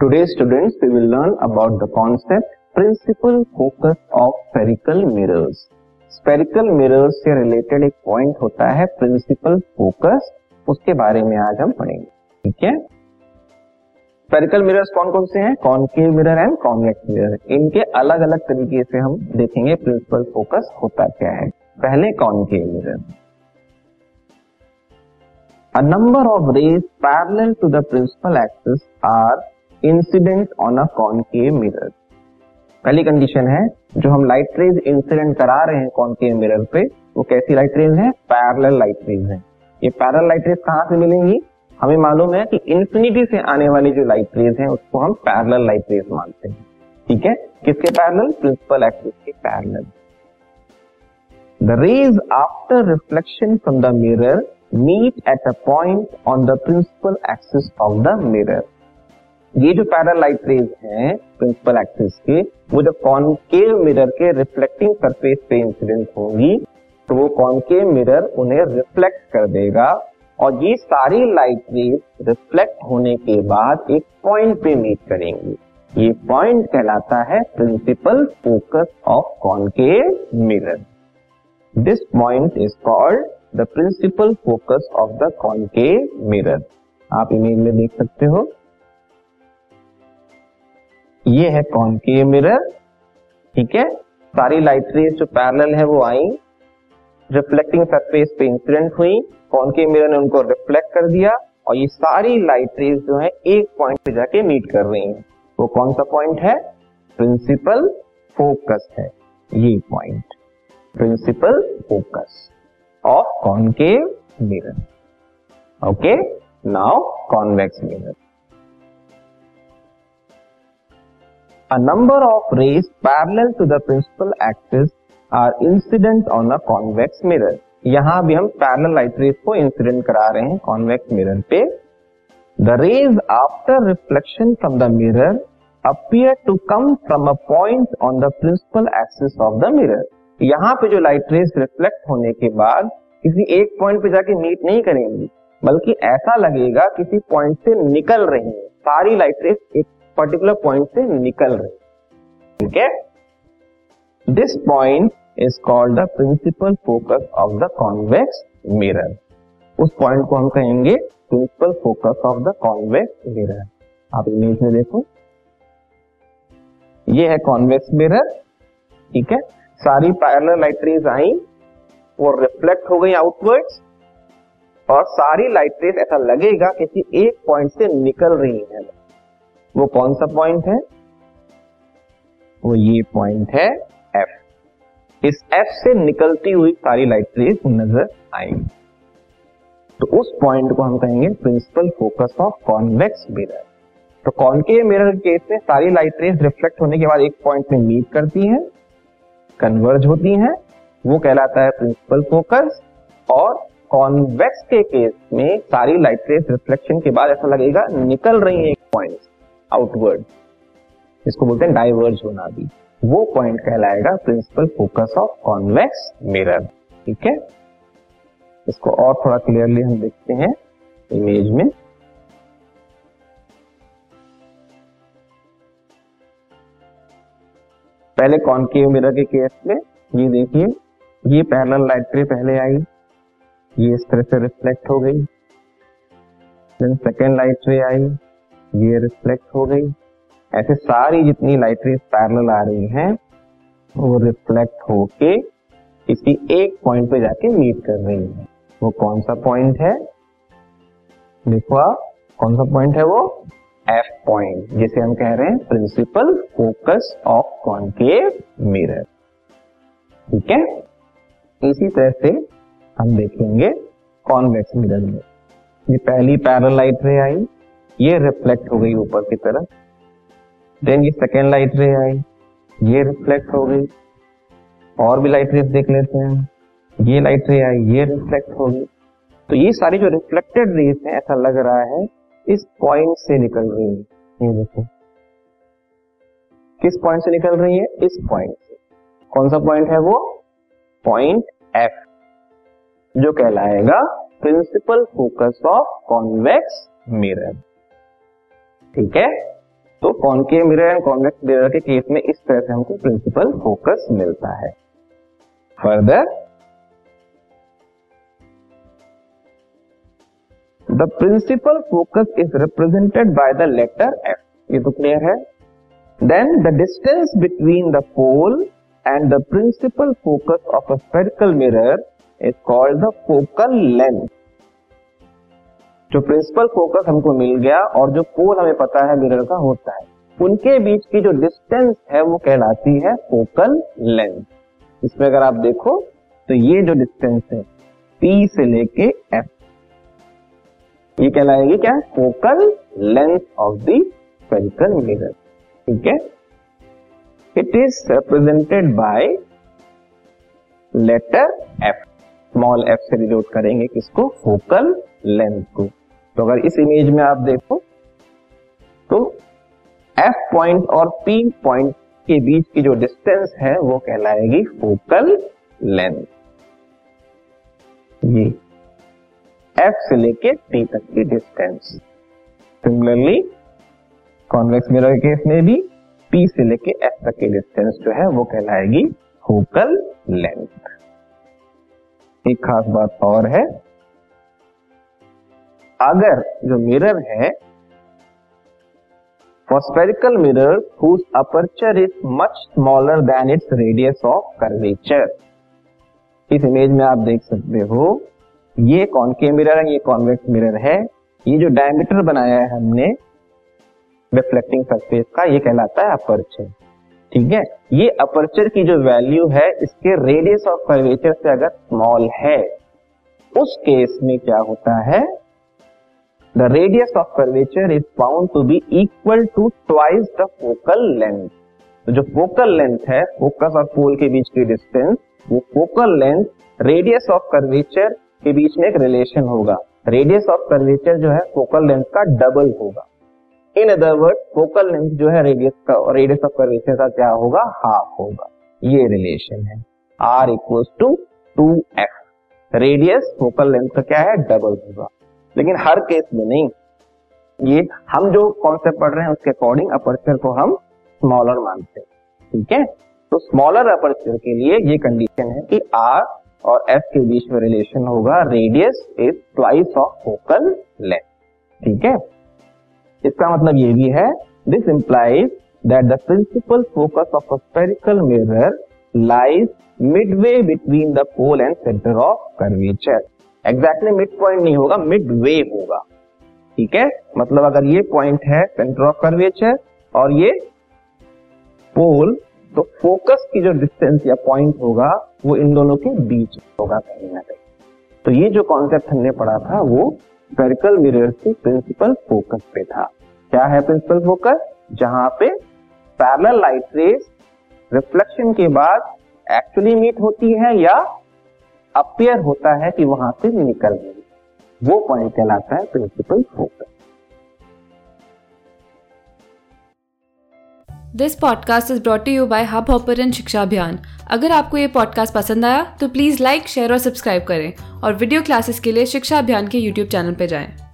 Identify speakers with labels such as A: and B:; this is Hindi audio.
A: Today student we will learn about the concept principal focus of spherical mirrors spherical mirrors से रिलेटेड एक पॉइंट होता है प्रिंसिपल फोकस उसके बारे में आज हम पढ़ेंगे। ठीक है? स्पेरिकल मिरर्स कौन कौन से हैं? Concave mirror and convex mirror इनके अलग अलग तरीके से हम देखेंगे प्रिंसिपल फोकस होता क्या है। पहले concave mirror number of rays parallel to the principal axis are incident on a concave mirror. पहली कंडीशन है, जो हम लाइट रेज इंसिडेंट करा रहे हैं कॉनकेव मिरर पे, वो कैसी लाइट रेज है? पैरेलल लाइट रेज है। ये पैरेलल लाइट रेज कहाँ से मिलेंगी? हमें मालूम है कि इंफिनिटी से आने वाली जो लाइट रेज है, उसको हम पैरेलल लाइट रेज मानते हैं। ठीक है? किसके पैरेलल प्रिंसिपल एक्सिस के parallel the rays after reflection from the mirror meet at a point on the principal axis of the mirror ये जो पैरल लाइट रेज हैं प्रिंसिपल एक्सिस के, वो जब कॉनकेव मिरर के रिफ्लेक्टिंग सरफेस पे इंसिडेंट होंगी तो वो कॉनकेव मिरर उन्हें रिफ्लेक्ट कर देगा और ये सारी लाइट रेज रिफ्लेक्ट होने के बाद एक पॉइंट पे मीट करेंगी। ये पॉइंट कहलाता है principal focus of concave mirror. This point is called the principal focus of the concave mirror. आप इमेज में देख सकते हो। ये है कॉनकेव मिरर ठीक है? सारी लाइट रेज जो पैरेलल है वो आई रिफ्लेक्टिंग सरफेस पे इंसिडेंट हुई कॉनकेव मिरर ने उनको रिफ्लेक्ट कर दिया और ये सारी लाइट रेज जो है एक पॉइंट पे जाके मीट कर रही हैं। वो कौन सा पॉइंट है? प्रिंसिपल फोकस है। ये point principal focus of concave mirror okay now convex mirror A number of rays parallel to the principal axis are incident on a convex mirror. यहाँ भी हम पैरेलल लाइट रेज को इंसिडेंट करा रहे हैं कॉन्वेक्स मिरर पे। The rays after reflection from the mirror appear to come from a point on the principal axis of the mirror यहाँ पे जो लाइट रेज रिफ्लेक्ट होने के बाद किसी एक पॉइंट पे जाके मीट नहीं करेंगी, बल्कि ऐसा लगेगा किसी पॉइंट से निकल रही है। सारी लाइट रेज एक पर्टिकुलर पॉइंट से निकल रहे ठीक है? This point is called the principal focus of the convex mirror उस पॉइंट को हम कहेंगे principal focus of the convex mirror आप इमेज में देखो। ये है कॉन्वेक्स मिरर ठीक है? सारी पैरेलल लाइट रेज आई, वो रिफ्लेक्ट हो गई आउटवर्ड्स और सारी लाइट रेज ऐसा लगेगा किसी एक पॉइंट से निकल रही है। वो कौन सा पॉइंट है? वो ये पॉइंट है एफ़ इस एफ़ से निकलती हुई सारी लाइट रेज नज़र आएँगी। तो उस पॉइंट को हम कहेंगे principal focus of convex mirror तो कॉनकेव मिरर केस में सारी लाइट रेज रिफ्लेक्ट होने के बाद एक पॉइंट में मीट करती हैं कन्वर्ज होती हैं, वो कहलाता है प्रिंसिपल फोकस और कॉन्वेक्स के केस में सारी लाइट रेज रिफ्लेक्शन के बाद ऐसा लगेगा निकल रही है एक पॉइंट आउटवर्ड इसको बोलते हैं डाइवर्ज होना भी। वो पॉइंट कहलाएगा principal focus of convex mirror ठीक है? इसको और थोड़ा क्लियरली हम देखते हैं इमेज में। पहले कॉनकेव मिरर के केस में, ये देखिए, ये पैरेलल लाइट रे पहले आई। ये इस तरह से रिफ्लेक्ट हो गई। देन सेकेंड लाइट रे आई। ये रिफ्लेक्ट हो गई। ऐसे सारी जितनी लाइट रेज पैरेलल आ रही हैं, वो रिफ्लेक्ट होके किसी एक पॉइंट पे जाके मीट कर रही है। वो कौन सा पॉइंट है? देखो आप, कौन सा पॉइंट है वो? एफ़ पॉइंट, जिसे हम कह रहे हैं principal focus of concave mirror ठीक है? इसी तरह से हम देखेंगे कॉन्वेक्स मिरर में। ये पहली पैरल लाइट रे आई। ये रिफ्लेक्ट हो गई ऊपर की तरफ़। देन ये सेकेंड लाइट रे आई। ये रिफ्लेक्ट हो गई। और भी लाइट रेस देख लेते हैं। ये लाइट रे आई, ये रिफ्लेक्ट हो गई। तो ये सारी जो रिफ्लेक्टेड रेस है, ऐसा लग रहा है, इस पॉइंट से निकल रही है। ये देखो। किस पॉइंट से निकल रही है? इस पॉइंट से। कौन सा पॉइंट है वो? पॉइंट एफ़ जो कहलाएगा principal focus of convex mirror ठीक है? तो concave mirror and convex mirror के केस में इस तरह से हमको प्रिंसिपल फोकस मिलता है। Further the principal focus is represented by the letter F ये तो क्लियर है? Then the distance between the pole and the principal focus of a spherical mirror is called the focal length जो प्रिंसिपल फोकस हमको मिल गया और जो पोल हमें पता है मिरर का होता है। उनके बीच की जो डिस्टेंस है वो कहलाती है फोकल लेंथ इसमें अगर आप देखो तो ये जो डिस्टेंस है, P से लेके F ये कहलाएगी क्या? Focal length of the spherical mirror ठीक है? It is represented by letter F small F से डिनोट करेंगे किसको? फोकल लेंथ को। तो अगर इस इमेज में आप देखो तो एफ़ पॉइंट और पी पॉइंट के बीच की जो डिस्टेंस है, वो कहलाएगी फोकल लेंथ ये एफ़ से लेके पी तक की डिस्टेंस सिमिलरली कॉन्वेक्स मिरर के केस में भी पी से लेके एफ़ तक की डिस्टेंस जो है, वो कहलाएगी फोकल लेंथ एक खास बात और है। अगर जो मिरर है spherical mirror whose aperture is much smaller than its radius of curvature इस इमेज में आप देख सकते हो, ये कॉनकेव मिरर है, ये कॉन्वेक्स मिरर है। ये जो डायमीटर बनाया है हमने रिफ्लेक्टिंग सरफेस का, ये कहलाता है अपर्चर ठीक है? ये अपर्चर की जो वैल्यू है, इसके रेडियस ऑफ़ कर्वेचर से अगर स्मॉल है, उस केस में क्या होता है? The radius of curvature is found to be equal to twice the focal length तो जो फोकल लेंथ है फोकस और पोल के बीच की डिस्टेंस वो focal length radius of curvature के बीच में एक रिलेशन होगा। रेडियस ऑफ़ कर्वेचर जो है फोकल लेंथ का डबल होगा। In other word focal length जो है रेडियस का और रेडियस ऑफ़ कर्वेचर का क्या होगा? हाफ़ होगा। ये रिलेशन है। R equal to two F radius focal length का क्या है? डबल होगा। लेकिन हर केस में नहीं। ये हम जो कॉन्सेप्ट पढ़ रहे हैं, उसके अकॉर्डिंग अपर्चर को हम स्मॉलर मानते हैं। ठीक है? तो स्मॉलर अपर्चर के लिए ये कंडीशन है कि आर और एफ़ के बीच में रिलेशन होगा। Radius is twice of focal length ठीक है? इसका मतलब ये भी है this implies that the principal focus of a spherical mirror lies midway between the pole and centre of curvature exactly mid point नहीं होगा मिड वे होगा। ठीक है? मतलब अगर ये पॉइंट है सेंटर ऑफ़ कर्वेचर और ये पोल तो फोकस की जो डिस्टेंस या पॉइंट होगा, वो इन दोनों के बीच होगा कहीं ना कहीं तो ये जो कॉन्सेप्ट हमने पढ़ा था, वो सर्कल मिरर की प्रिंसिपल फोकस पे था। क्या है प्रिंसिपल फोकस जहाँ पे पैरेलल लाइट रेस रिफ्लेक्शन के बाद एक्चुअली मीट होती है या अपियर होता है कि वहाँ से निकल गई वो पॉइंट कहलाता है principal focus
B: this podcast is brought you by Hubhopper शिक्षा अभियान अगर आपको ये पॉडकास्ट पसंद आया तो प्लीज़ लाइक शेयर और सब्सक्राइब करें और वीडियो क्लासेस के लिए शिक्षा अभियान के यूट्यूब चैनल पर जाएँ।